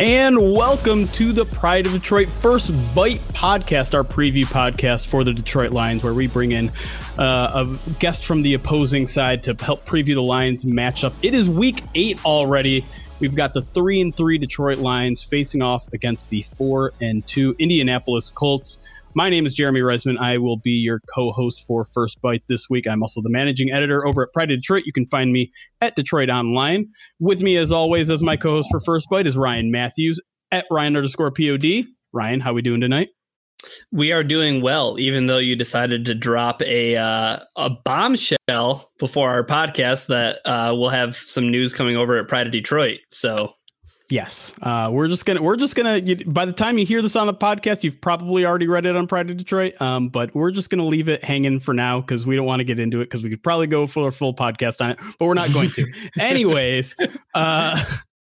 And welcome to the Pride of Detroit First Byte podcast, our preview podcast for the Detroit Lions, where we bring in uh, a guest from the opposing side to help preview the Lions matchup. It is week eight already. We've got the three and three Detroit Lions facing off against the four and two Indianapolis Colts. My name is Jeremy Reisman. I will be your co host for First Byte this week. I'm also the managing editor over at Pride of Detroit. You can find me at DetroitOnLion. With me, as always, as my co host for First Byte is Ryan Matthews at Ryan underscore POD. Ryan, how are we doing tonight? We are doing well, even though you decided to drop a uh, a bombshell before our podcast that uh, we'll have some news coming over at Pride of Detroit. So Yes, uh, we're just gonna we're just gonna. You, by the time you hear this on the podcast, you've probably already read it on Pride of Detroit. Um, but we're just gonna leave it hanging for now because we don't want to get into it because we could probably go for a full podcast on it, but we're not going to. Anyways, uh,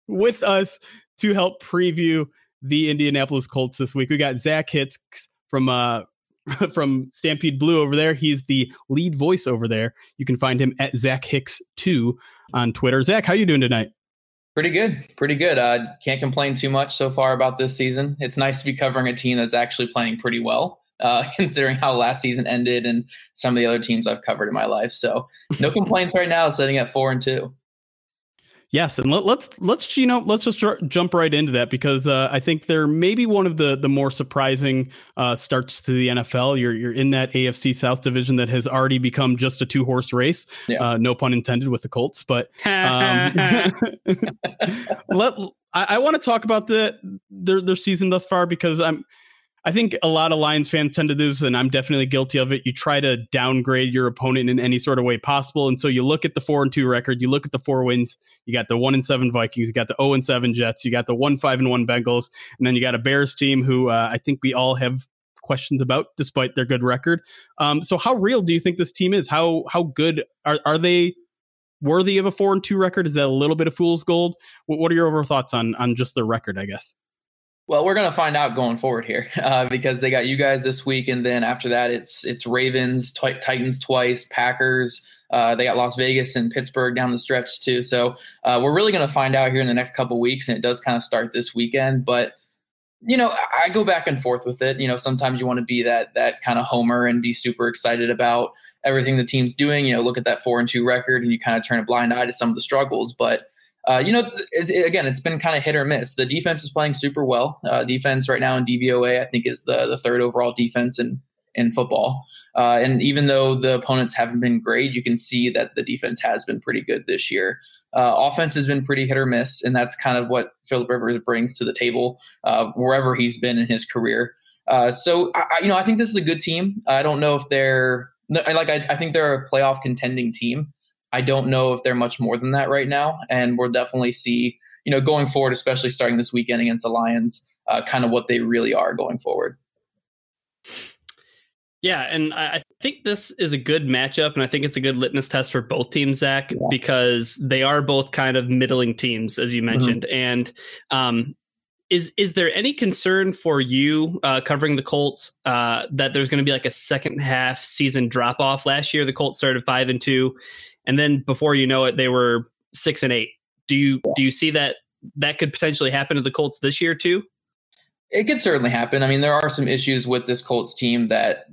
with us to help preview the Indianapolis Colts this week, we got Zach Hicks from uh from Stampede Blue over there. He's the lead voice over there. You can find him at Zach Hicks two on Twitter. Zach, how you doing tonight? Pretty good. Pretty good. Uh, can't complain too much so far about this season. It's nice to be covering a team that's actually playing pretty well, uh, considering how last season ended and some of the other teams I've covered in my life. So no complaints right now, sitting at four and two. Yes, and let, us let's, let's you know let's just jump right into that because uh, I think they're maybe one of the the more surprising uh, starts to the NFL. You're you're in that AFC South division that has already become just a two horse race. Yeah. Uh, no pun intended with the Colts, but um, let I, I want to talk about the their their season thus far because I'm I think a lot of Lions fans tend to do this, and I'm definitely guilty of it. You try to downgrade your opponent in any sort of way possible. And so you look at the four and two record, you look at the four wins, you got the one and seven Vikings, you got the 0 and seven Jets, you got the one five and one Bengals, and then you got a Bears team who uh, I think we all have questions about despite their good record. Um, so how real do you think this team is? How how good are are they worthy of a four and two record? Is that a little bit of fool's gold? What, what are your overall thoughts on on just their record, I guess? Well, we're gonna find out going forward here uh, because they got you guys this week, and then after that, it's it's Ravens, tw- Titans twice, Packers. Uh, they got Las Vegas and Pittsburgh down the stretch too. So uh, we're really gonna find out here in the next couple weeks, and it does kind of start this weekend. But you know, I go back and forth with it. You know, sometimes you want to be that that kind of homer and be super excited about everything the team's doing. You know, look at that four and two record, and you kind of turn a blind eye to some of the struggles, but uh, you know, it, it, again, it's been kind of hit or miss. The defense is playing super well. Uh, defense right now in DVOA, I think, is the the third overall defense in in football. Uh, and even though the opponents haven't been great, you can see that the defense has been pretty good this year. Uh, offense has been pretty hit or miss, and that's kind of what Philip Rivers brings to the table uh, wherever he's been in his career. So, I, you know, I think this is a good team. I don't know if they're like I, I think they're a playoff contending team. I don't know if they're much more than that right now, and we'll definitely see, you know, going forward, especially starting this weekend against the Lions, uh, kind of what they really are going forward. Yeah, and I think this is a good matchup, and I think it's a good litmus test for both teams, Zach, yeah. because they are both kind of middling teams, as you mm-hmm. mentioned. Mm-hmm. And um, is is there any concern for you uh, covering the Colts uh, that there's going to be like a second half season drop off? Last year, the Colts started five and two and then before you know it, they were six and eight. Do you do you see that that could potentially happen to the Colts this year too? It could certainly happen. I mean, there are some issues with this Colts team that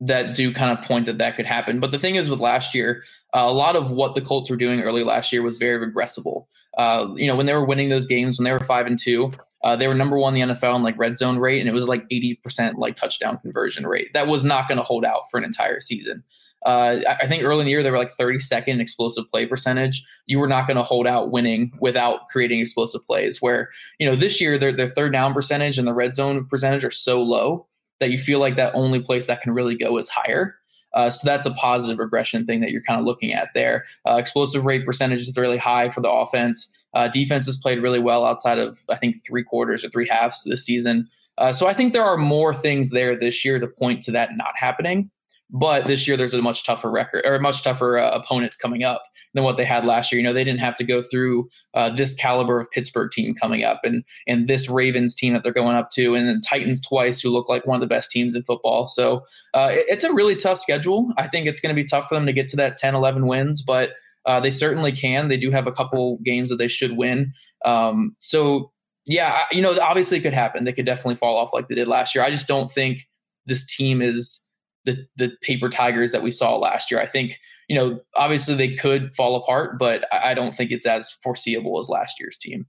that do kind of point that that could happen. But the thing is, with last year, uh, a lot of what the Colts were doing early last year was very regressible. Uh, you know, when they were winning those games, when they were five and two, uh, they were number one in the NFL in like red zone rate, and it was like eighty percent like touchdown conversion rate. That was not going to hold out for an entire season. Uh, I think early in the year they were like 32nd explosive play percentage. You were not going to hold out winning without creating explosive plays. Where you know this year their their third down percentage and the red zone percentage are so low that you feel like that only place that can really go is higher. Uh, so that's a positive regression thing that you're kind of looking at there. Uh, explosive rate percentage is really high for the offense. Uh, defense has played really well outside of I think three quarters or three halves this season. Uh, so I think there are more things there this year to point to that not happening. But this year, there's a much tougher record or much tougher uh, opponents coming up than what they had last year. You know, they didn't have to go through uh, this caliber of Pittsburgh team coming up, and and this Ravens team that they're going up to, and then Titans twice, who look like one of the best teams in football. So uh, it, it's a really tough schedule. I think it's going to be tough for them to get to that 10, 11 wins, but uh, they certainly can. They do have a couple games that they should win. Um, so yeah, you know, obviously it could happen. They could definitely fall off like they did last year. I just don't think this team is the the paper tigers that we saw last year. I think you know, obviously they could fall apart, but I don't think it's as foreseeable as last year's team.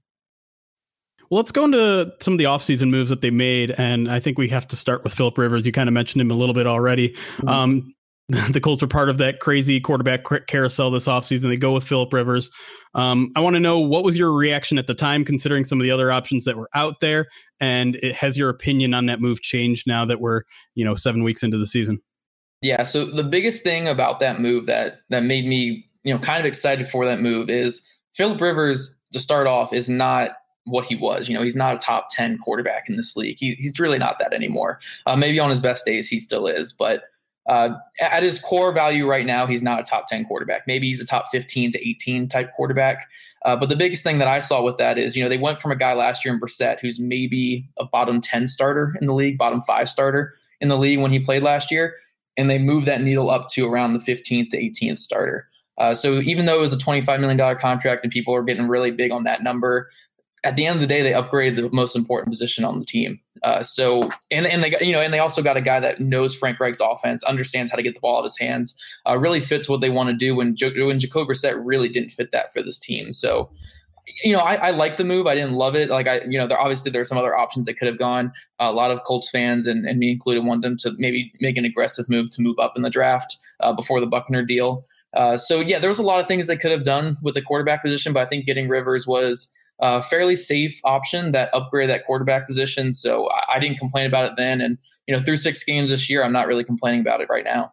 Well, let's go into some of the offseason moves that they made. And I think we have to start with Philip Rivers. You kind of mentioned him a little bit already. Mm-hmm. Um, the Colts are part of that crazy quarterback carousel this offseason. They go with Philip Rivers. Um, I want to know what was your reaction at the time, considering some of the other options that were out there, and it, has your opinion on that move changed now that we're you know seven weeks into the season? Yeah. So the biggest thing about that move that that made me you know kind of excited for that move is Philip Rivers to start off is not what he was. You know, he's not a top 10 quarterback in this league. He, he's really not that anymore. Uh, maybe on his best days, he still is. But uh, at his core value right now, he's not a top 10 quarterback. Maybe he's a top 15 to 18 type quarterback. Uh, but the biggest thing that I saw with that is, you know, they went from a guy last year in Brissett who's maybe a bottom 10 starter in the league, bottom five starter in the league when he played last year. And they moved that needle up to around the 15th to 18th starter. Uh, so even though it was a $25 million contract and people are getting really big on that number, at the end of the day, they upgraded the most important position on the team. Uh, so, and and they got, you know, and they also got a guy that knows Frank Reich's offense, understands how to get the ball out of his hands, uh, really fits what they want to do. When when Jacoby Brissett really didn't fit that for this team, so you know, I, I like the move. I didn't love it. Like I, you know, there obviously there are some other options that could have gone. A lot of Colts fans and, and me included want them to maybe make an aggressive move to move up in the draft uh, before the Buckner deal. Uh, so yeah, there was a lot of things they could have done with the quarterback position, but I think getting Rivers was a fairly safe option that upgraded that quarterback position. So I, I didn't complain about it then. And, you know, through six games this year, I'm not really complaining about it right now.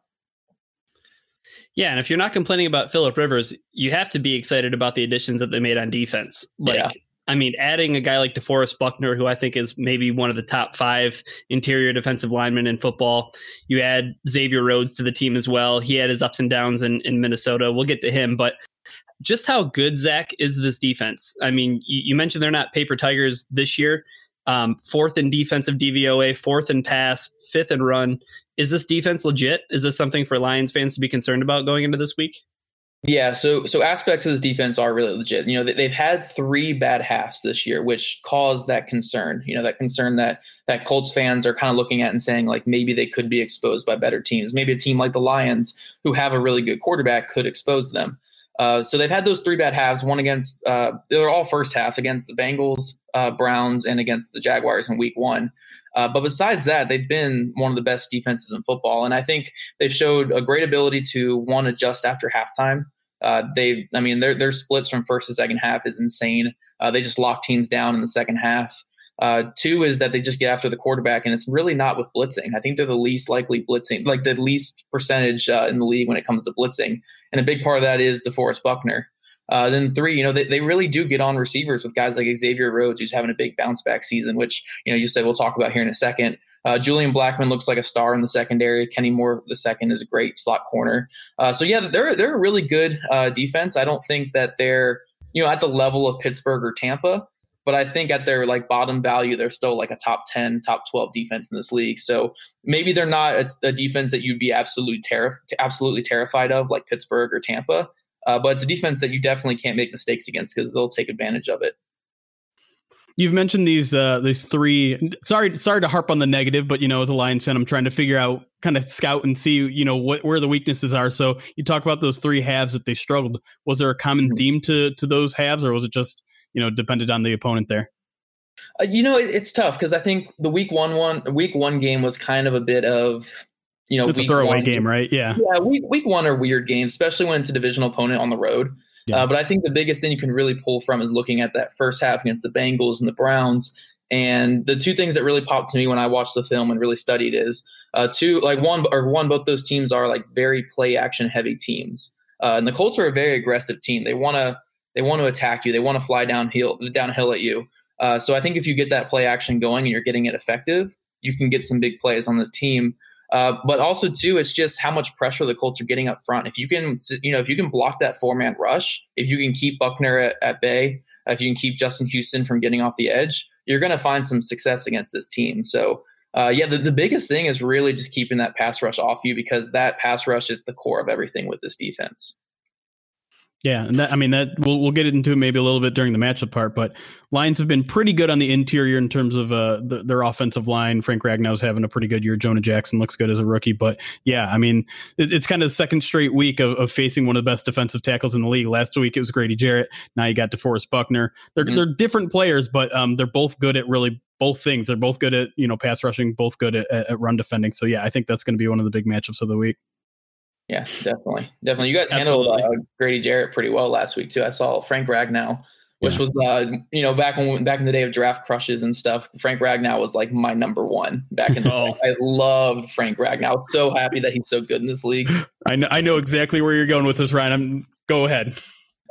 Yeah, and if you're not complaining about Philip Rivers, you have to be excited about the additions that they made on defense. Like, yeah. I mean, adding a guy like DeForest Buckner, who I think is maybe one of the top five interior defensive linemen in football. You add Xavier Rhodes to the team as well. He had his ups and downs in, in Minnesota. We'll get to him, but just how good Zach is this defense. I mean, you, you mentioned they're not paper tigers this year. Um, fourth in defensive DVOA, fourth in pass, fifth in run. Is this defense legit? Is this something for Lions fans to be concerned about going into this week? Yeah, so so aspects of this defense are really legit. You know, they've had three bad halves this year, which caused that concern. You know, that concern that that Colts fans are kind of looking at and saying like maybe they could be exposed by better teams. Maybe a team like the Lions, who have a really good quarterback, could expose them. Uh, so they've had those three bad halves. One against uh, they're all first half against the Bengals, uh, Browns, and against the Jaguars in Week One. Uh, but besides that, they've been one of the best defenses in football, and I think they've showed a great ability to one adjust after halftime. Uh, they, I mean, their their splits from first to second half is insane. Uh, they just lock teams down in the second half. Uh, two is that they just get after the quarterback, and it's really not with blitzing. I think they're the least likely blitzing, like the least percentage uh, in the league when it comes to blitzing. And a big part of that is DeForest Buckner. Uh, then three, you know, they, they really do get on receivers with guys like Xavier Rhodes, who's having a big bounce back season, which, you know, you said we'll talk about here in a second. Uh, Julian Blackmon looks like a star in the secondary. Kenny Moore the second is a great slot corner. Uh, so yeah, they're they're a really good uh, defense. I don't think that they're you know at the level of Pittsburgh or Tampa, but I think at their like bottom value, they're still like a top 10, top 12 defense in this league. So maybe they're not a, a defense that you'd be absolutely terri- absolutely terrified of like Pittsburgh or Tampa. Uh, but it's a defense that you definitely can't make mistakes against because they'll take advantage of it. You've mentioned these uh, these three. Sorry, sorry to harp on the negative, but you know, as a Lions fan, I'm trying to figure out, kind of scout and see, you know, what where the weaknesses are. So you talk about those three halves that they struggled. Was there a common mm-hmm. theme to to those halves, or was it just you know depended on the opponent there? Uh, you know, it, it's tough because I think the week one one week one game was kind of a bit of you know it's a throwaway game, right? Yeah, yeah. Week week one are weird games, especially when it's a divisional opponent on the road. Yeah. Uh, but I think the biggest thing you can really pull from is looking at that first half against the Bengals and the Browns. And the two things that really popped to me when I watched the film and really studied is uh, two, like one or one, both those teams are like very play action heavy teams. Uh, and the Colts are a very aggressive team. They want to they want to attack you. They want to fly downhill downhill at you. Uh, so I think if you get that play action going and you're getting it effective, you can get some big plays on this team. Uh, but also too, it's just how much pressure the Colts are getting up front. If you can, you know, if you can block that four man rush, if you can keep Buckner at, at bay, if you can keep Justin Houston from getting off the edge, you're going to find some success against this team. So. Uh, yeah, the, the biggest thing is really just keeping that pass rush off you because that pass rush is the core of everything with this defense. Yeah, and that I mean that we'll we'll get into it maybe a little bit during the matchup part, but Lions have been pretty good on the interior in terms of uh, the, their offensive line. Frank Ragnow's having a pretty good year. Jonah Jackson looks good as a rookie, but yeah, I mean it, it's kind of the second straight week of, of, facing one of the best defensive tackles in the league. Last week it was Grady Jarrett. Now you got DeForest Buckner. They're mm-hmm. they're different players, but um, they're both good at really both things. They're both good at you know pass rushing, both good at, at run defending. So yeah, I think that's going to be one of the big matchups of the week. Yeah, definitely, definitely. You guys handled uh, Grady Jarrett pretty well last week too. I saw Frank Ragnow, which yeah. was uh, you know back when back in the day of draft crushes and stuff. Frank Ragnow was like my number one back in the oh. day. I loved Frank Ragnow. So happy that he's so good in this league. I know, I know exactly where you're going with this, Ryan. I'm go ahead.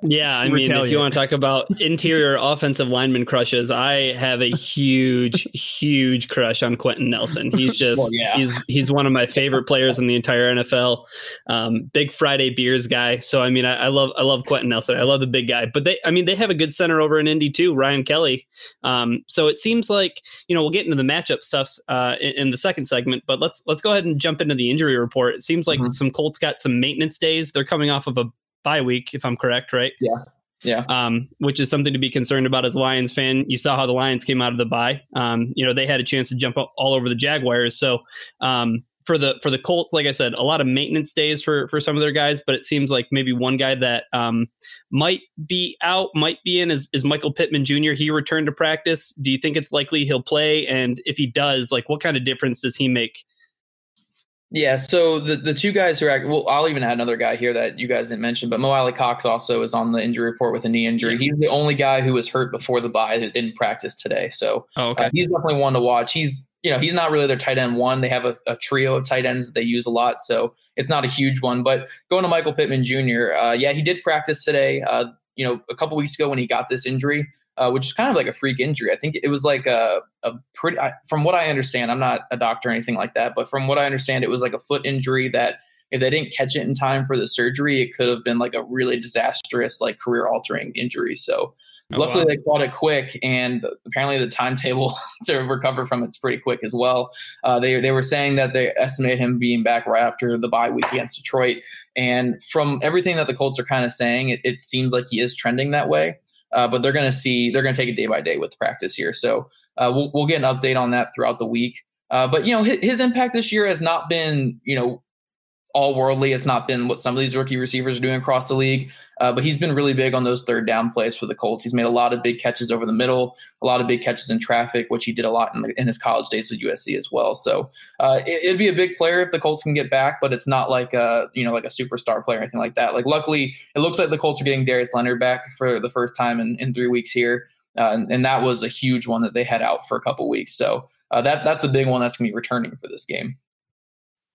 Yeah, I mean, if you want to talk about interior offensive lineman crushes, I have a huge, huge crush on Quenton Nelson. He's just well, yeah. he's he's one of my favorite players in the entire NFL. Um, big Friday beers guy. So I mean, I, I, love I love Quenton Nelson. I love the big guy. But they, I mean, they have a good center over in Indy too, Ryan Kelly. Um, so it seems like you know we'll get into the matchup stuffs uh, in, in, the second segment. But let's let's go ahead and jump into the injury report. It seems like mm-hmm. some Colts got some maintenance days. They're coming off of a bye week, if I'm correct, right? Yeah. Yeah. Um, which is something to be concerned about as a Lions fan. You saw how the Lions came out of the bye. Um, you know, they had a chance to jump all over the Jaguars. So um, for the for the Colts, like I said, a lot of maintenance days for for some of their guys, but it seems like maybe one guy that um, might be out, might be in is, is Michael Pittman Jr. He returned to practice. Do you think it's likely he'll play? And if he does, like what kind of difference does he make yeah, so the, the two guys who are well, I'll even add another guy here that you guys didn't mention, but Mo Alie-Cox also is on the injury report with a knee injury. He's the only guy who was hurt before the bye in practice today, so oh, okay. uh, he's definitely one to watch. He's you know he's not really their tight end one. They have a, a, trio of tight ends that they use a lot, so it's not a huge one. But going to Michael Pittman Jr., uh, yeah, he did practice today. Uh, you know, a couple weeks ago when he got this injury, uh, which is kind of like a freak injury. I think it was like a, a pretty, from what I understand, I'm not a doctor or anything like that, but from what I understand, it was like a foot injury that if they didn't catch it in time for the surgery, it could have been like a really disastrous, like career altering injury. So oh, luckily wow. they caught it quick, and apparently the timetable to recover from it's pretty quick as well. Uh, they they were saying that they estimate him being back right after the bye week against Detroit, and from everything that the Colts are kind of saying, it, it seems like he is trending that way. Uh, but they're going to see they're going to take it day by day with practice here. So uh, we'll we'll get an update on that throughout the week. Uh, but you know his, his, impact this year has not been you know all worldly. It's not been what some of these rookie receivers are doing across the league, uh, but he's been really big on those third down plays for the Colts. He's made a lot of big catches over the middle, a lot of big catches in traffic, which he did a lot in, in his college days with USC as well. So uh, it, would be a big player if the Colts can get back, but it's not like a you know like a superstar player or anything like that. Like luckily, it looks like the Colts are getting Darius Leonard back for the first time in, in three weeks here. Uh, and, and, that was a huge one that they had out for a couple weeks. So uh, that that's the big one that's going to be returning for this game.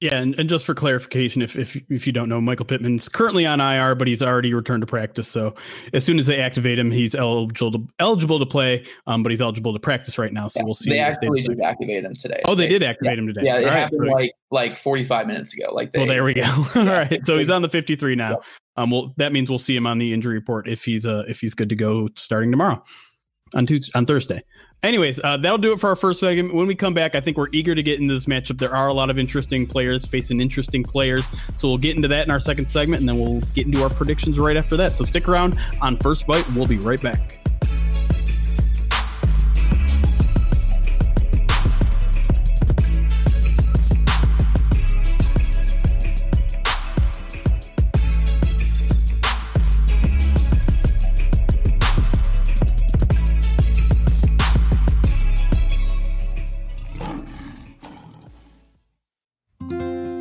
Yeah, and, and just for clarification, if, if if you don't know, Michael Pittman's currently on IR, but he's already returned to practice. So as soon as they activate him, he's eligible to eligible to play. Um, but he's eligible to practice right now. So yeah, we'll see. They actually they did activate him today. Oh, they, they did activate yeah, him today. Yeah, it All happened right, like like 45 minutes ago. Like, they, well, there we go. All right, so he's on the 53 now. Um, well, that means we'll see him on the injury report if he's uh if he's good to go starting tomorrow on Tuesday on Thursday. Anyways, uh, that'll do it for our first segment. When we come back, I think we're eager to get into this matchup. There are a lot of interesting players facing interesting players. So we'll get into that in our second segment, and then we'll get into our predictions right after that. So stick around on First Byte. We'll be right back.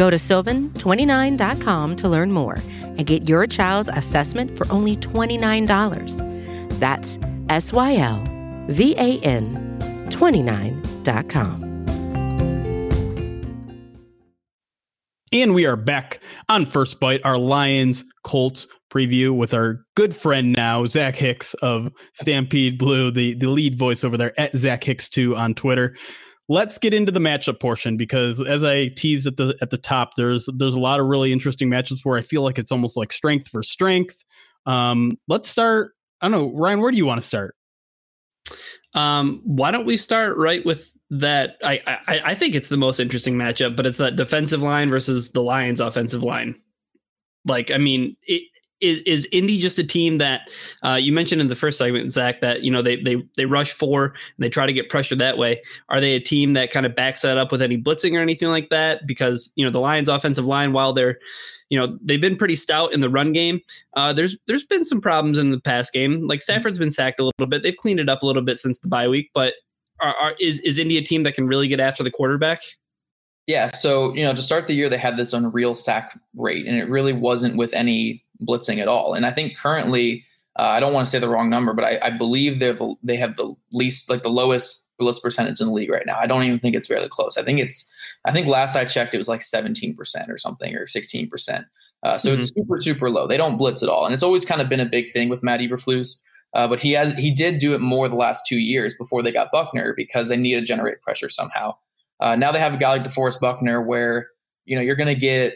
Go to sylvan29.com to learn more and get your child's assessment for only $29. That's S Y L V A N 29.com. And we are back on First Byte, our Lions Colts preview with our good friend now, Zach Hicks of Stampede Blue, the, the lead voice over there at Zach Hicks2 on Twitter. Let's get into the matchup portion because as I teased at the at the top, there's there's a lot of really interesting matchups where I feel like it's almost like strength for strength. Um, let's start. I don't know, Ryan, where do you want to start? Um, why don't we start right with that? I, I I think it's the most interesting matchup, but it's that defensive line versus the Lions offensive line. Like, I mean, it, is is Indy just a team that uh, you mentioned in the first segment, Zach, that you know they they they rush four and they try to get pressure that way? Are they a team that kind of backs that up with any blitzing or anything like that? Because you know the Lions' offensive line, while they're you know they've been pretty stout in the run game, uh, there's there's been some problems in the past game. Like Stafford's been sacked a little bit. They've cleaned it up a little bit since the bye week, but are, are, is is Indy a team that can really get after the quarterback? Yeah, so you know, to start the year, they had this unreal sack rate, and it really wasn't with any blitzing at all. And I think currently, uh, I don't want to say the wrong number, but I, I believe they're the, they have the least, like the lowest blitz percentage in the league right now. I don't even think it's fairly close. I think it's, I think last I checked, it was like 17% or something or 16%. Uh, so mm-hmm. it's super, super low. They don't blitz at all. And it's always kind of been a big thing with Matt Eberflus. Uh, but he has he did do it more the last two years before they got Buckner because they need to generate pressure somehow. Uh, now they have a guy like DeForest Buckner where you know you're going to get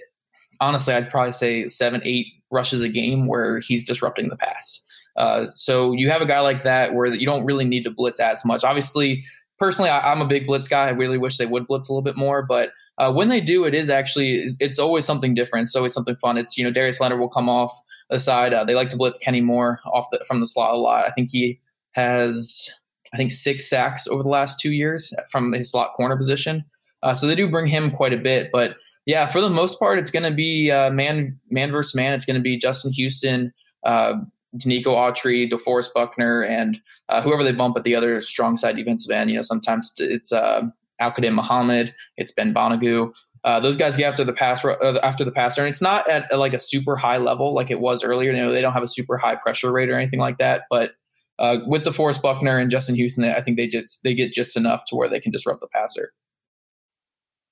honestly I'd probably say seven eight rushes a game where he's disrupting the pass. Uh, so you have a guy like that where you don't really need to blitz as much. Obviously, personally, I, am a big blitz guy. I really wish they would blitz a little bit more, but uh, when they do, it is actually it's always something different. It's always something fun. It's you know Darius Leonard will come off the side. Uh, they like to blitz Kenny Moore off the, from the slot a lot. I think he has I think six sacks over the last two years from his slot corner position. Uh, so they do bring him quite a bit, but yeah, for the most part, it's going to be uh, man man versus man. It's going to be Justin Houston, uh, Denico Autry, DeForest Buckner, and uh, whoever they bump at the other strong side defensive end. You know, sometimes it's uh, Al-Quadin Muhammad, it's Ben Banogu. Uh, those guys get after the pass uh, after the passer, and it's not at, like a super high level like it was earlier. You know, they don't have a super high pressure rate or anything like that. But uh, with DeForest Buckner and Justin Houston, I think they just they get just enough to where they can disrupt the passer.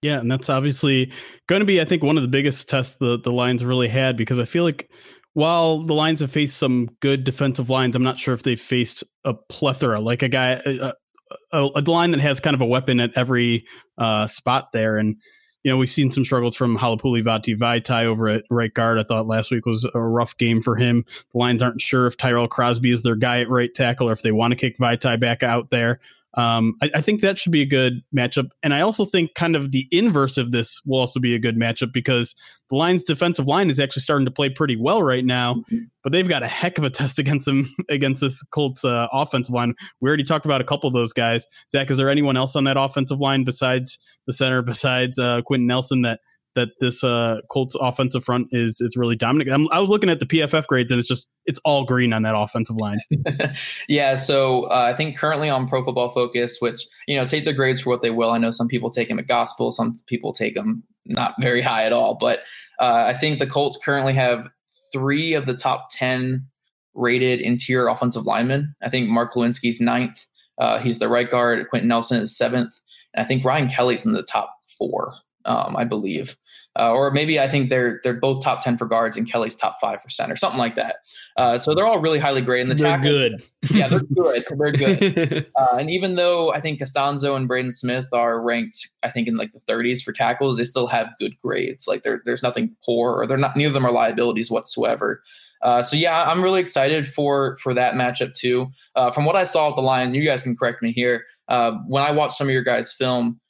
Yeah, and that's obviously going to be, I think, one of the biggest tests the the Lions really had because I feel like while the Lions have faced some good defensive lines, I'm not sure if they've faced a plethora like a guy a, a, a line that has kind of a weapon at every uh, spot there. And you know, we've seen some struggles from Halapoulivaati Vati Vaitai over at right guard. I thought last week was a rough game for him. The Lions aren't sure if Tyrell Crosby is their guy at right tackle or if they want to kick Vaitai back out there. Um, I, I, think that should be a good matchup. And I also think kind of the inverse of this will also be a good matchup because the Lions defensive line is actually starting to play pretty well right now, mm-hmm. but they've got a heck of a test against them against this Colts uh, offensive line. We already talked about a couple of those guys. Zach, is there anyone else on that offensive line besides the center, besides uh, Quenton Nelson that that this uh, Colts offensive front is is really dominant. I'm, i was looking at the PFF grades and it's just it's all green on that offensive line. yeah, so uh, I think currently on Pro Football Focus, which you know take the grades for what they will. I know some people take them at gospel, some people take them not very high at all, but uh, I think the Colts currently have three of the top ten rated interior offensive linemen. I think Mark Glowinski's ninth. Uh, he's the right guard. Quenton Nelson is seventh. And I think Ryan Kelly's in the top four um, I believe, uh, or maybe I think they're they're both top ten for guards and Kelly's top five for center, something like that. Uh, so they're all really highly graded. And the they're tackle, good. yeah, they're good. They're good. Uh, and even though I think Castonzo and Braden Smith are ranked, I think in like the 30s for tackles, they still have good grades. Like there's nothing poor, or they're not. Neither of them are liabilities whatsoever. Uh, so yeah, I'm really excited for for that matchup too. Uh, from what I saw at the line, you guys can correct me here. Uh, when I watched some of your guys' film,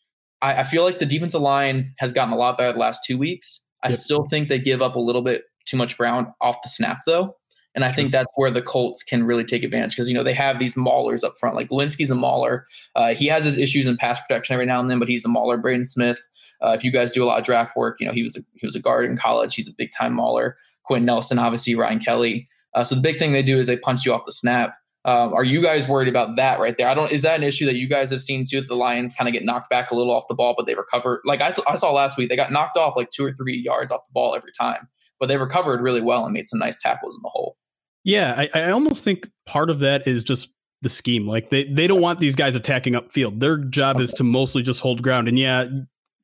I, I, feel like the defensive line has gotten a lot better the last two weeks. I yep. still think they give up a little bit too much ground off the snap, though. And I think that's where the Colts can really take advantage because you know they have these maulers up front. Like Linsky's a mauler. Uh, he has his issues in pass protection every now and then, but he's a mauler. Braden Smith. Uh, if you guys do a lot of draft work, you know he was a, he was a guard in college. He's a big time mauler. Quenton Nelson, obviously Ryan Kelly. Uh, so the big thing they do is they punch you off the snap. Um, are you guys worried about that right there? I don't. Is that an issue that you guys have seen too? That the Lions kind of get knocked back a little off the ball, but they recover. Like I, I saw last week, they got knocked off like two or three yards off the ball every time, but they recovered really well and made some nice tackles in the hole. Yeah, I, I almost think part of that is just the scheme. Like they they don't want these guys attacking upfield. Their job is to mostly just hold ground. And yeah,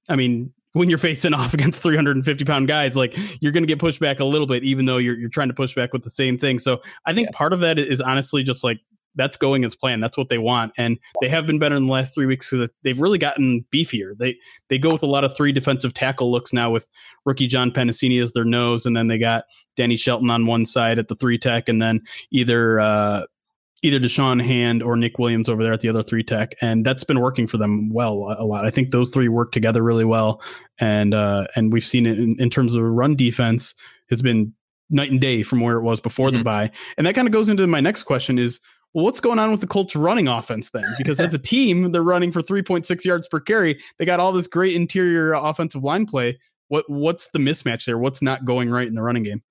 I mean, when you're facing off against 350 pound guys, like you're going to get pushed back a little bit, even though you're, you're trying to push back with the same thing. So I think yeah. part of that is honestly just like that's going as planned. That's what they want, and they have been better in the last three weeks because they've really gotten beefier. They they go with a lot of three defensive tackle looks now with rookie John Penisini as their nose, and then they got Danny Shelton on one side at the three tech, and then either uh, either Da'Shawn Hand or Nick Williams over there at the other three tech, and that's been working for them well a lot. I think those three work together really well, and uh, and we've seen it in, in terms of run defense. It's been night and day from where it was before mm-hmm. the bye, and that kind of goes into my next question: is well, what's going on with the Colts running offense then? Because as a team, they're running for 3.6 yards per carry. They got all this great interior offensive line play. What what's the mismatch there? What's not going right in the running game?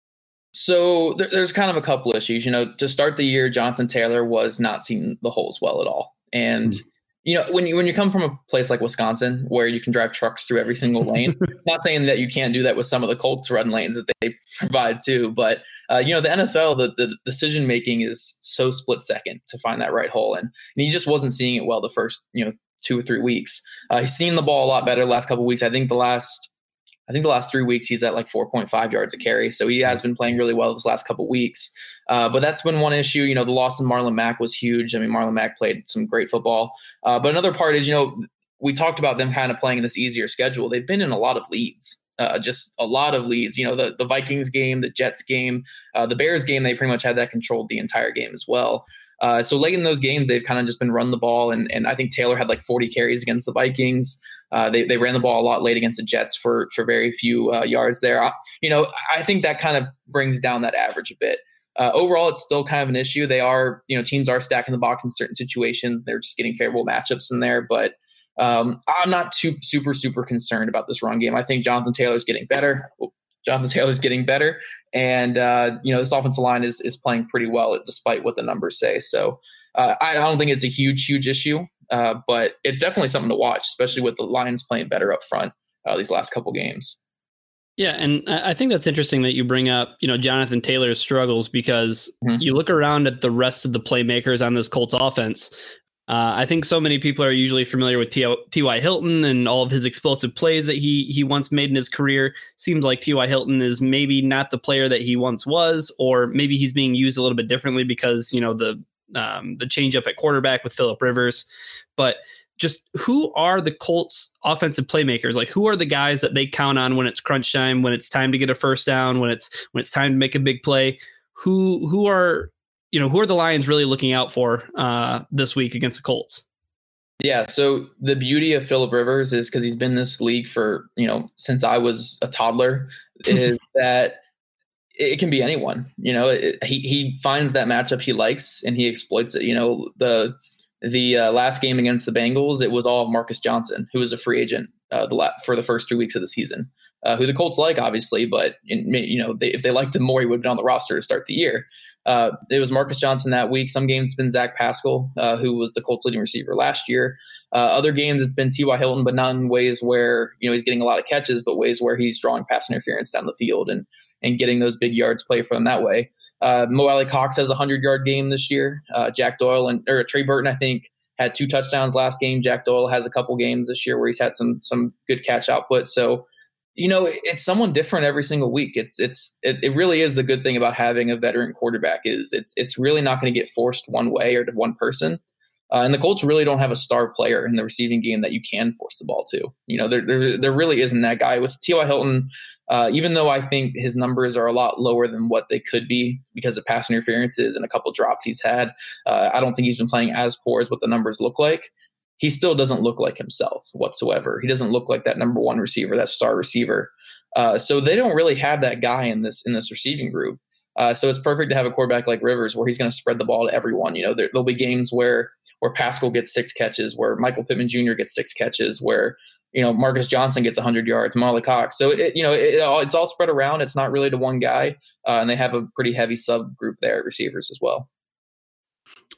So there, there's kind of a couple issues. You know, to start the year, Jonathan Taylor was not seeing the holes well at all, and mm. you know when you when you come from a place like Wisconsin where you can drive trucks through every single lane, not saying that you can't do that with some of the Colts run lanes that they provide too, but uh, you know the NFL the, the decision making is so split second to find that right hole, and, and he just wasn't seeing it well the first you know two or three weeks. Uh, he's seen the ball a lot better the last couple weeks. I think the last I think the last three weeks he's at like 4.5 yards a carry. So he has been playing really well this last couple weeks. Uh, but that's been one issue. You know, the loss of Marlon Mack was huge. I mean, Marlon Mack played some great football. Uh, but another part is, you know, we talked about them kind of playing in this easier schedule. They've been in a lot of leads. Uh, just a lot of leads. You know, the, the Vikings game, the Jets game, uh, the Bears game, they pretty much had that controlled the entire game as well. Uh, so late in those games, they've kind of just been run the ball, and and I think Taylor had like 40 carries against the Vikings. Uh, they, they ran the ball a lot late against the Jets for for very few uh, yards there. I, you know, I think that kind of brings down that average a bit. Uh, overall, it's still kind of an issue. They are, you know, teams are stacking the box in certain situations. They're just getting favorable matchups in there, but um, I'm not too super super concerned about this run game. I think Jonathan Taylor's getting better. Jonathan Taylor's getting better, and uh, you know this offensive line is is playing pretty well despite what the numbers say. So uh, I don't think it's a huge huge issue. Uh, but it's definitely something to watch, especially with the Lions playing better up front uh, these last couple games. Yeah, and I think that's interesting that you bring up, you know, Jonathan Taylor's struggles because mm-hmm. you look around at the rest of the playmakers on this Colts offense. Uh, I think so many people are usually familiar with T.Y. Hilton and all of his explosive plays that he he once made in his career. Seems like T.Y. Hilton is maybe not the player that he once was, or maybe he's being used a little bit differently because you know the um, the changeup at quarterback with Philip Rivers. But just who are the Colts offensive playmakers? Like who are the guys that they count on when it's crunch time, when it's time to get a first down, when it's when it's time to make a big play? Who who are you know who are the Lions really looking out for uh, this week against the Colts? Yeah, so the beauty of Philip Rivers is because he's been in this league for you know since I was a toddler, is that it can be anyone. You know, it, he he finds that matchup he likes and he exploits it. You know, the the uh, last game against the Bengals, it was all Marcus Johnson, who was a free agent uh, the la- for the first two weeks of the season, uh, who the Colts like, obviously, but in, you know, they, if they liked him more, he would have been on the roster to start the year. Uh, it was Marcus Johnson that week. Some games it's been Zach Pascal, uh, who was the Colts leading receiver last year. Uh, other games it's been T.Y. Hilton, but not in ways where you know he's getting a lot of catches, but ways where he's drawing pass interference down the field and and getting those big yards play them that way. Uh, Mo Alie-Cox has a hundred yard game this year. Uh, Jack Doyle and or Trey Burton, I think, had two touchdowns last game. Jack Doyle has a couple games this year where he's had some some good catch output. So, you know, it's someone different every single week. It's it's it, it really is the good thing about having a veteran quarterback is it's it's really not going to get forced one way or to one person. Uh, and the Colts really don't have a star player in the receiving game that you can force the ball to. You know, there there, there really isn't that guy. With T.Y. Hilton, uh, even though I think his numbers are a lot lower than what they could be because of pass interferences and a couple drops he's had, uh, I don't think he's been playing as poor as what the numbers look like. He still doesn't look like himself whatsoever. He doesn't look like that number one receiver, that star receiver. Uh, so they don't really have that guy in this in this receiving group. Uh, so it's perfect to have a quarterback like Rivers where he's going to spread the ball to everyone. You know, there, will be games where where Pascal gets six catches, where Michael Pittman Jr. gets six catches, where you know Marcus Johnson gets 100 yards, Mo Alie-Cox. So it, you know it, it's all spread around. It's not really to one guy, uh, and they have a pretty heavy subgroup there at receivers as well.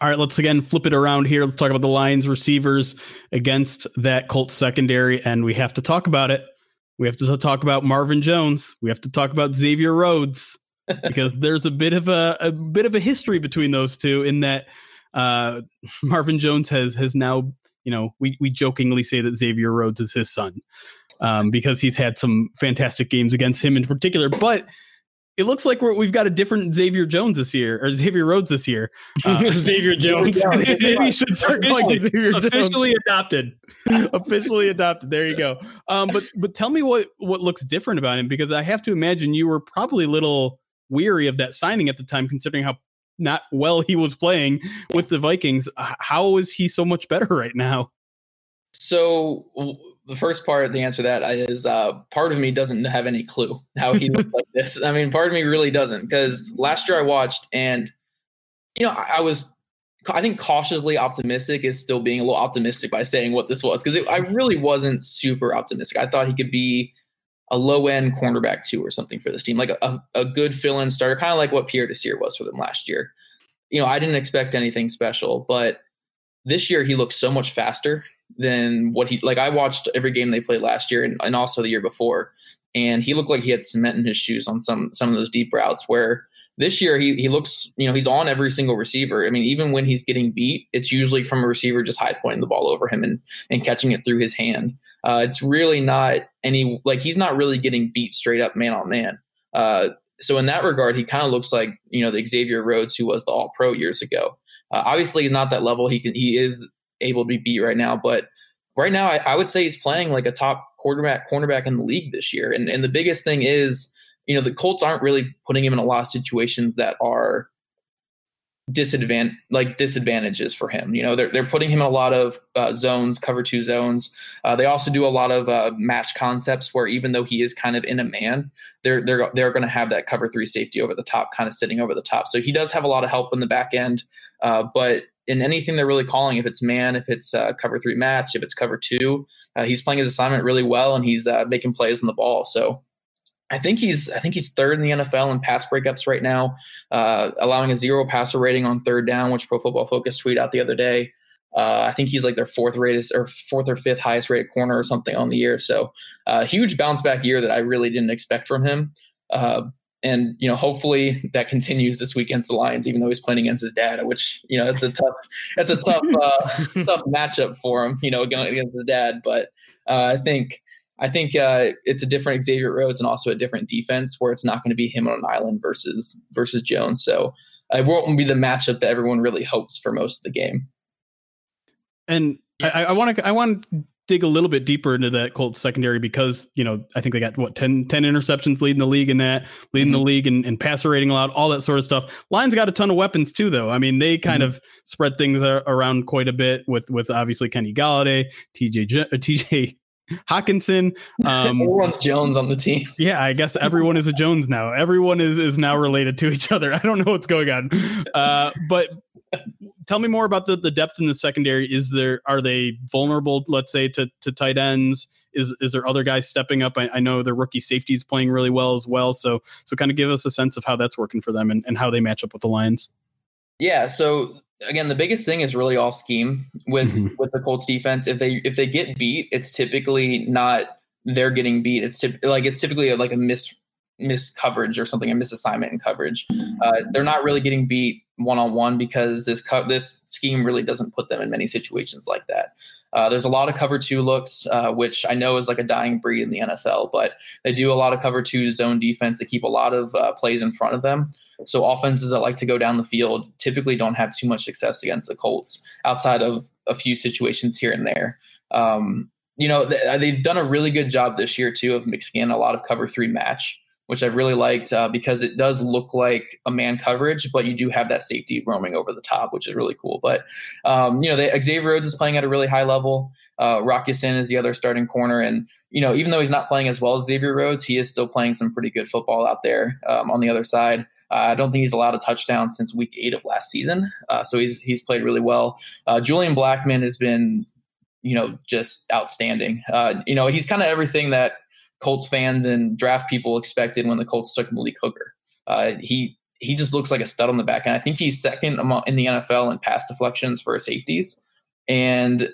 All right, let's again flip it around here. Let's talk about the Lions receivers against that Colts secondary, and we have to talk about it. We have to talk about Marvin Jones. We have to talk about Xavier Rhodes because there's a bit of a, a bit of a history between those two. In that uh, Marvin Jones has has now, you know, we we jokingly say that Xavier Rhodes is his son um, because he's had some fantastic games against him in particular, but it looks like we have got a different Xavier Jones this year, or Xavier Rhodes this year. Uh, Xavier Jones. maybe you should start calling Xavier officially Jones. adopted. officially adopted. There you go. Um, but but tell me what what looks different about him because I have to imagine you were probably a little weary of that signing at the time, considering how not well he was playing with the Vikings. How is he so much better right now? So the first part, the answer to that is uh, part of me doesn't have any clue how he looked like this. I mean, part of me really doesn't because last year I watched and you know I, I, was I think cautiously optimistic is still being a little optimistic by saying what this was because I really wasn't super optimistic. I thought he could be a low end cornerback two or something for this team, like a, a good fill in starter, kind of like what Pierre Desir was for them last year. You know, I didn't expect anything special, but this year he looked so much faster than what he like. I watched every game they played last year and, and also the year before, and he looked like he had cement in his shoes on some some of those deep routes. Where this year he he looks, you know, he's on every single receiver. I mean, even when he's getting beat, it's usually from a receiver just high pointing the ball over him and and catching it through his hand. Uh, it's really not any like he's not really getting beat straight up man on man. Uh, so in that regard, he kind of looks like you know the Xavier Rhodes who was the All Pro years ago. Uh, obviously, he's not that level. He can he is able to be beat right now. But right now, I, I, would say he's playing like a top quarterback, cornerback in the league this year. And and the biggest thing is, you know, the Colts aren't really putting him in a lot of situations that are disadvantage like disadvantages for him. You know, they're they're putting him in a lot of uh, zones, cover two zones. Uh, they also do a lot of uh, match concepts where even though he is kind of in a man, they're they're they're going to have that cover three safety over the top, kind of sitting over the top. So he does have a lot of help in the back end, uh, but in anything they're really calling, if it's man, if it's uh, cover three match, if it's cover two, uh, he's playing his assignment really well and he's making plays on the ball. So I think he's I think he's third in the NFL in pass breakups right now, uh, allowing a zero passer rating on third down, which Pro Football Focus tweeted out the other day. Uh, I think he's like their fourth rated or fourth or fifth highest rated corner or something on the year. So uh, huge bounce back year that I really didn't expect from him. Uh, and you know hopefully that continues this week against the Lions, even though he's playing against his dad, which you know it's a tough it's a tough uh, tough matchup for him, you know, going against his dad. But uh, I think I think uh, it's a different Xavier Rhodes and also a different defense where it's not going to be him on an island versus versus Jones. So it won't be the matchup that everyone really hopes for most of the game. And I want to I want to dig a little bit deeper into that Colts secondary because, you know, I think they got what 10, 10 interceptions leading the league in that, leading mm-hmm. the league and, and passer rating allowed, all that sort of stuff. Lions got a ton of weapons too, though. I mean, they kind mm-hmm. of spread things around quite a bit with with obviously Kenny Golladay, TJ uh, TJ Hockenson. Um, Everyone's Jones on the team. Yeah, I guess everyone is a Jones now. Everyone is is now related to each other. I don't know what's going on, uh, but tell me more about the, the depth in the secondary. Is there are they vulnerable, let's say, to, to tight ends? Is is there other guys stepping up? I, I know the rookie safety is playing really well as well. So so kind of give us a sense of how that's working for them and, and how they match up with the Lions. Yeah. So again, the biggest thing is really all scheme with mm-hmm. with the Colts defense. If they if they get beat, it's typically not they're getting beat. It's typ- like it's typically like a miss miss coverage or something, a misassignment in coverage. Uh, they're not really getting beat one on one because this co- this scheme really doesn't put them in many situations like that. Uh, there's a lot of cover two looks, uh, which I know is like a dying breed in the NFL, but they do a lot of cover two zone defense. They keep a lot of uh, plays in front of them. So offenses that like to go down the field typically don't have too much success against the Colts outside of a few situations here and there. Um, you know, they've done a really good job this year too of mixing in a lot of cover three match which I've really liked uh, because it does look like a man coverage, but you do have that safety roaming over the top, which is really cool. But um, you know, they, Xavier Rhodes is playing at a really high level. Uh, Rock Ya-Sin is the other starting corner, and you know, even though he's not playing as well as Xavier Rhodes, he is still playing some pretty good football out there um, on the other side. Uh, I don't think he's allowed a touchdown since week eight of last season, uh, so he's he's played really well. Uh, Julian Blackmon has been, you know, just outstanding. Uh, you know, he's kind of everything that Colts fans and draft people expected when the Colts took Malik Hooker. Uh, he he just looks like a stud on the back end. I think he's second in the NFL in pass deflections for safeties, and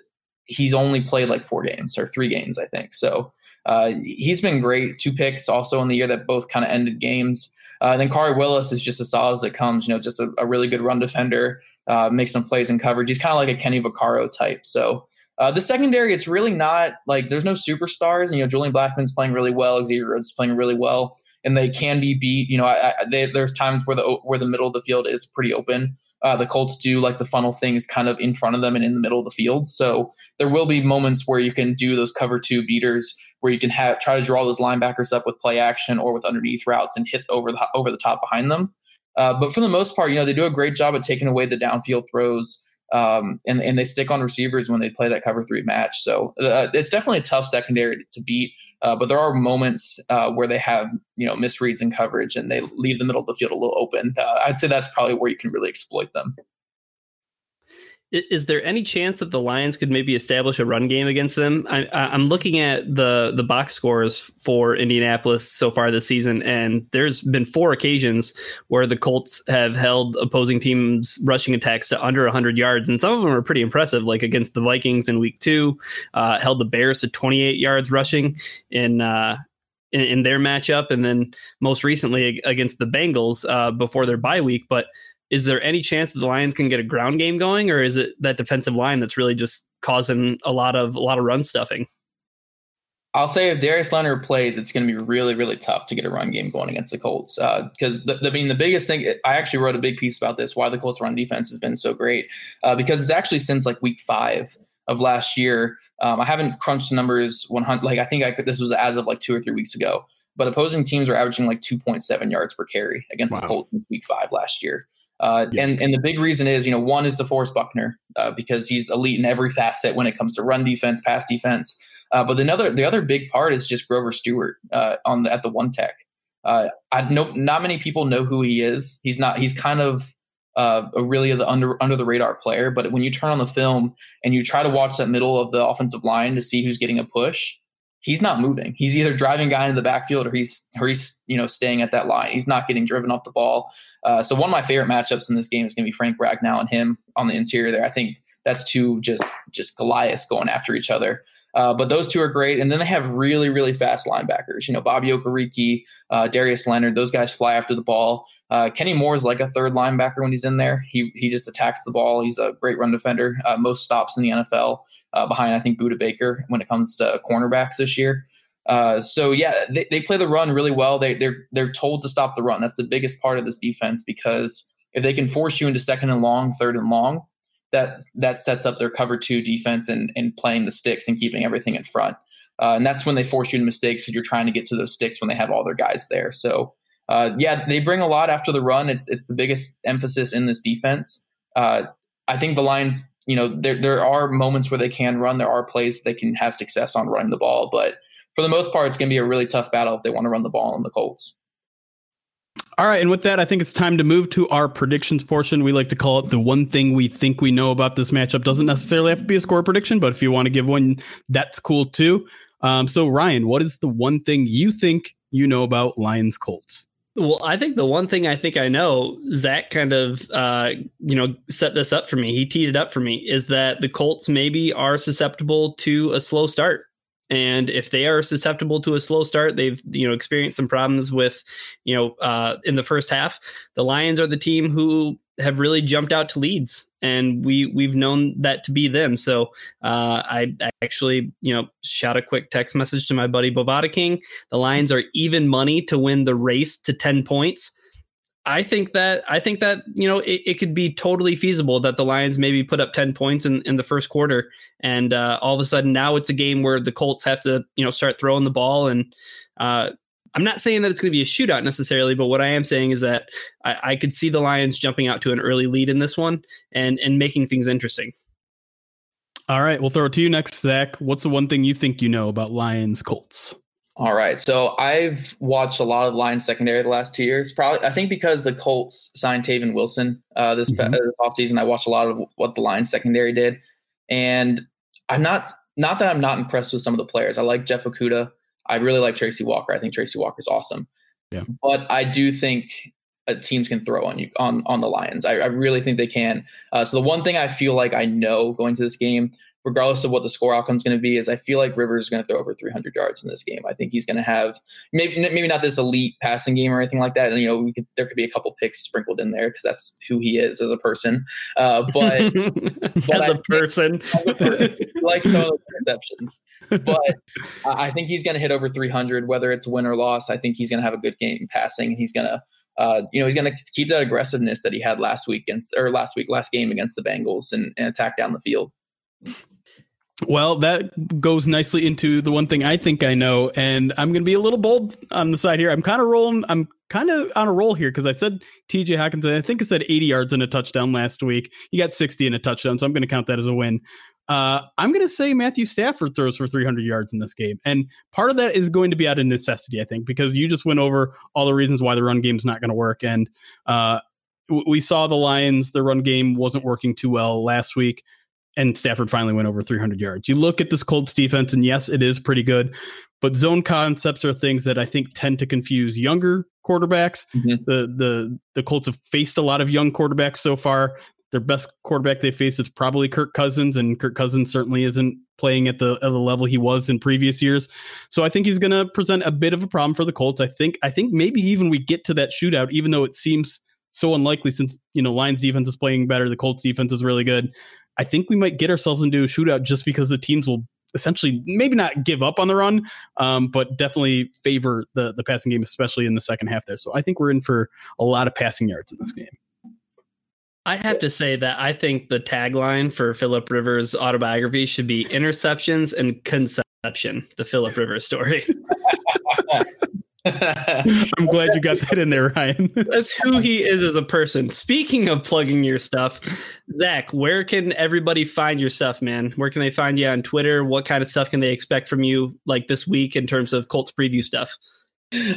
he's only played like four games or three games, I think. So uh, he's been great. Two picks also in the year that both kind of ended games. Uh, then Khari Willis is just as solid as it comes. You know, just a, a really good run defender, uh, makes some plays in coverage. He's kind of like a Kenny Vaccaro type. So uh, the secondary, it's really not like there's no superstars. And, you know, Julian Blackmon's playing really well. Xavier Rhodes playing really well, and they can be beat. You know, I, I, they, there's times where the where the middle of the field is pretty open. Uh, the Colts do like to funnel things kind of in front of them and in the middle of the field. So there will be moments where you can do those cover two beaters, where you can have try to draw those linebackers up with play action or with underneath routes and hit over the over the top behind them. Uh, but for the most part, you know, they do a great job of taking away the downfield throws. Um, and, and they stick on receivers when they play that cover three match. So uh, it's definitely a tough secondary to beat. Uh, but there are moments uh, where they have you know misreads in coverage and they leave the middle of the field a little open. Uh, I'd say that's probably where you can really exploit them. Is there any chance that the Lions could maybe establish a run game against them? I, am looking at the the box scores for Indianapolis so far this season, and there's been four occasions where the Colts have held opposing teams' rushing attacks to under 100 yards, and some of them are pretty impressive. Like against the Vikings in Week Two, uh, held the Bears to 28 yards rushing in. Uh, in, in their matchup, and then most recently against the Bengals uh, before their bye week. But is there any chance that the Lions can get a ground game going, or is it that defensive line that's really just causing a lot of a lot of run stuffing? I'll say if Darius Leonard plays, it's going to be really, really tough to get a run game going against the Colts. Because uh, I mean, the biggest thing I actually wrote a big piece about this why the Colts run defense has been so great uh, because it's actually since like week five of last year. Um, I haven't crunched the numbers 100. Like I think I could, this was as of like two or three weeks ago. But opposing teams were averaging like 2.7 yards per carry against wow. the Colts in week five last year. Uh, yeah. and, and the big reason is, you know, one is DeForest Buckner uh, because he's elite in every facet when it comes to run defense, pass defense. Uh, but another, the other big part is just Grover Stewart uh, on the, at the one tech. Uh, I know not many people know who he is. He's not. He's kind of uh, a really the under under the radar player. But when you turn on the film and you try to watch that middle of the offensive line to see who's getting a push, he's not moving. He's either driving guy in the backfield or he's or he's you know staying at that line. He's not getting driven off the ball. Uh, so one of my favorite matchups in this game is going to be Frank Ragnow and him on the interior there. I think that's two just just Goliaths going after each other. Uh, but those two are great, and then they have really really fast linebackers. You know, Bobby Okereke, uh, Darius Leonard. Those guys fly after the ball. Uh, Kenny Moore is like a third linebacker when he's in there. He he just attacks the ball. He's a great run defender. Uh, most stops in the NFL uh, behind I think Budda Baker when it comes to cornerbacks this year. Uh, so yeah, they, they play the run really well. They they're they're told to stop the run. That's the biggest part of this defense because if they can force you into second and long, third and long, that that sets up their cover two defense and and playing the sticks and keeping everything in front. Uh, and that's when they force you into mistakes. So you're trying to get to those sticks when they have all their guys there. So uh, yeah, they bring a lot after the run. It's it's the biggest emphasis in this defense. Uh, I think the Lions, you know, there there are moments where they can run. There are plays they can have success on running the ball, but for the most part, it's going to be a really tough battle if they want to run the ball on the Colts. All right, and with that, I think it's time to move to our predictions portion. We like to call it the one thing we think we know about this matchup. Doesn't necessarily have to be a score prediction, but if you want to give one, that's cool too. Um, so, Ryan, what is the one thing you think you know about Lions Colts? Well, I think the one thing I think I know, Zach kind of, uh, you know, set this up for me. He teed it up for me. Is that the Colts maybe are susceptible to a slow start? And if they are susceptible to a slow start, they've you know experienced some problems with, you know, uh, in the first half. The Lions are the team who have really jumped out to leads, and we we've known that to be them. So uh, I, actually you know shot a quick text message to my buddy Bovada King. The Lions are even money to win the race to ten points. I think that I think that you know it, it, could be totally feasible that the Lions maybe put up ten points in, in the first quarter, and uh, all of a sudden now it's a game where the Colts have to you know start throwing the ball. And uh, I'm not saying that it's going to be a shootout necessarily, but what I am saying is that I, I could see the Lions jumping out to an early lead in this one and and making things interesting. All right, we'll throw it to you next, Zach. What's the one thing you think you know about Lions Colts? All right. So I've watched a lot of Lions secondary the last two years. Probably, I think because the Colts signed Tavon Wilson uh, this, mm-hmm. this offseason, I watched a lot of what the Lions secondary did. And I'm not, not that I'm not impressed with some of the players. I like Jeff Okudah. I really like Tracy Walker. I think Tracy Walker is awesome. Yeah. But I do think uh, teams can throw on you on on the Lions. I, I really think they can. Uh, so the one thing I feel like I know going to this game, regardless of what the score outcome is going to be, is I feel like Rivers is going to throw over 300 yards in this game. I think he's going to have maybe maybe not this elite passing game or anything like that. And you know, could, there could be a couple picks sprinkled in there because that's who he is as a person. Uh, but, but as a person, he likes those interceptions. But I think he's going to hit over 300, whether it's win or loss. I think he's going to have a good game passing, and he's going to uh, you know, he's going to keep that aggressiveness that he had last week against, or last week, last game against the Bengals and, and attack down the field. Well, that goes nicely into the one thing I think I know, and I'm going to be a little bold on the side here. I'm kind of rolling. I'm kind of on a roll here because I said T.J. Hockenson. I think I said 80 yards and a touchdown last week. He got 60 and a touchdown, so I'm going to count that as a win. Uh, I'm going to say Matthew Stafford throws for 300 yards in this game. And part of that is going to be out of necessity, I think, because you just went over all the reasons why the run game is not going to work. And uh, we saw the Lions, the run game wasn't working too well last week. And Stafford finally went over 300 yards. You look at this Colts defense, and yes, it is pretty good, but zone concepts are things that I think tend to confuse younger quarterbacks. Mm-hmm. The the the Colts have faced a lot of young quarterbacks so far their best quarterback they face is probably Kirk Cousins, and Kirk Cousins certainly isn't playing at the at the level he was in previous years. So I think he's going to present a bit of a problem for the Colts. I think I think maybe even we get to that shootout, even though it seems so unlikely since you know Lions defense is playing better, the Colts defense is really good. I think we might get ourselves into a shootout just because the teams will essentially maybe not give up on the run, um, but definitely favor the the passing game, especially in the second half there. So I think we're in for a lot of passing yards in this game. I have to say that I think the tagline for Philip Rivers' autobiography should be interceptions and conception, the Philip Rivers story. I'm glad you got that in there, Ryan. That's who he is as a person. Speaking of plugging your stuff, Zach, where can everybody find your stuff, man? Where can they find you on Twitter? What kind of stuff can they expect from you like this week in terms of Colts preview stuff?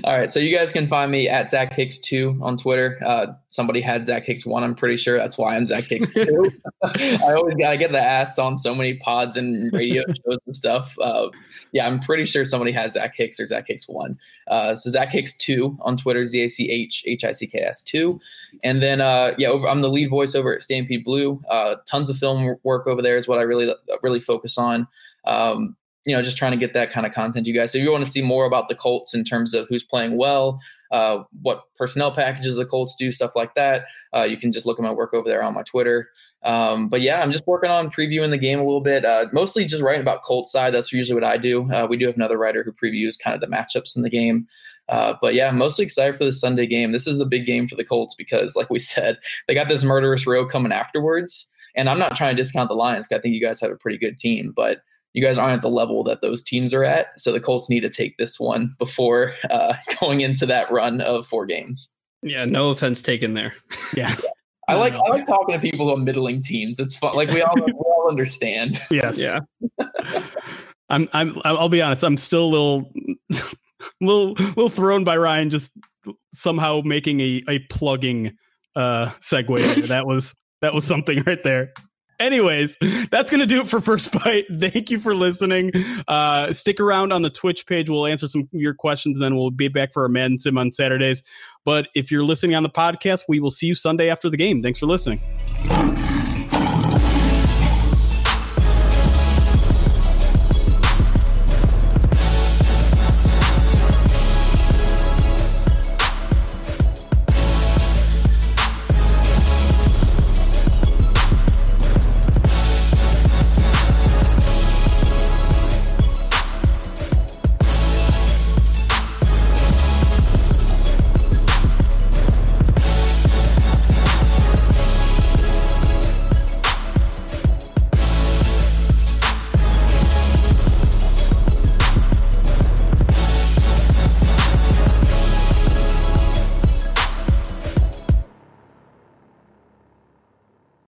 All right, so you guys can find me at Zach Hicks two on Twitter. Uh, somebody had Zach Hicks one. I'm pretty sure that's why I'm Zach Hicks two. I always gotta get the ass on so many pods and radio shows and stuff. Uh, yeah, I'm pretty sure somebody has Zach Hicks or Zach Hicks one. Uh, so Zach Hicks two on Twitter, Z A C H H I C K S two, and then uh, yeah, over, I'm the lead voice over at Stampede Blue. Uh, tons of film work over there is what I really really focus on. Um, you know, just trying to get that kind of content, you guys. So if you want to see more about the Colts in terms of who's playing well, uh, what personnel packages the Colts do, stuff like that, uh, you can just look at my work over there on my Twitter. Um, but yeah, I'm just working on previewing the game a little bit, uh, mostly just writing about Colts side. That's usually what I do. Uh, we do have another writer who previews kind of the matchups in the game. Uh, but yeah, mostly excited for the Sunday game. This is a big game for the Colts because, like we said, they got this murderous row coming afterwards. And I'm not trying to discount the Lions I think you guys have a pretty good team, but you guys aren't at the level that those teams are at. So the Colts need to take this one before uh, going into that run of four games. Yeah, no offense taken there. Yeah. I like I like talking to people on middling teams. It's fun. Like we all we all understand. Yes. Yeah. I'm I'm I'll be honest. I'm still a little little little thrown by Ryan just somehow making a a plugging uh segue. that was that was something right there. Anyways, that's going to do it for First Byte. Thank you for listening. Uh, stick around on the Twitch page. We'll answer some of your questions, and then we'll be back for our Madden Sim on Saturdays. But if you're listening on the podcast, we will see you Sunday after the game. Thanks for listening.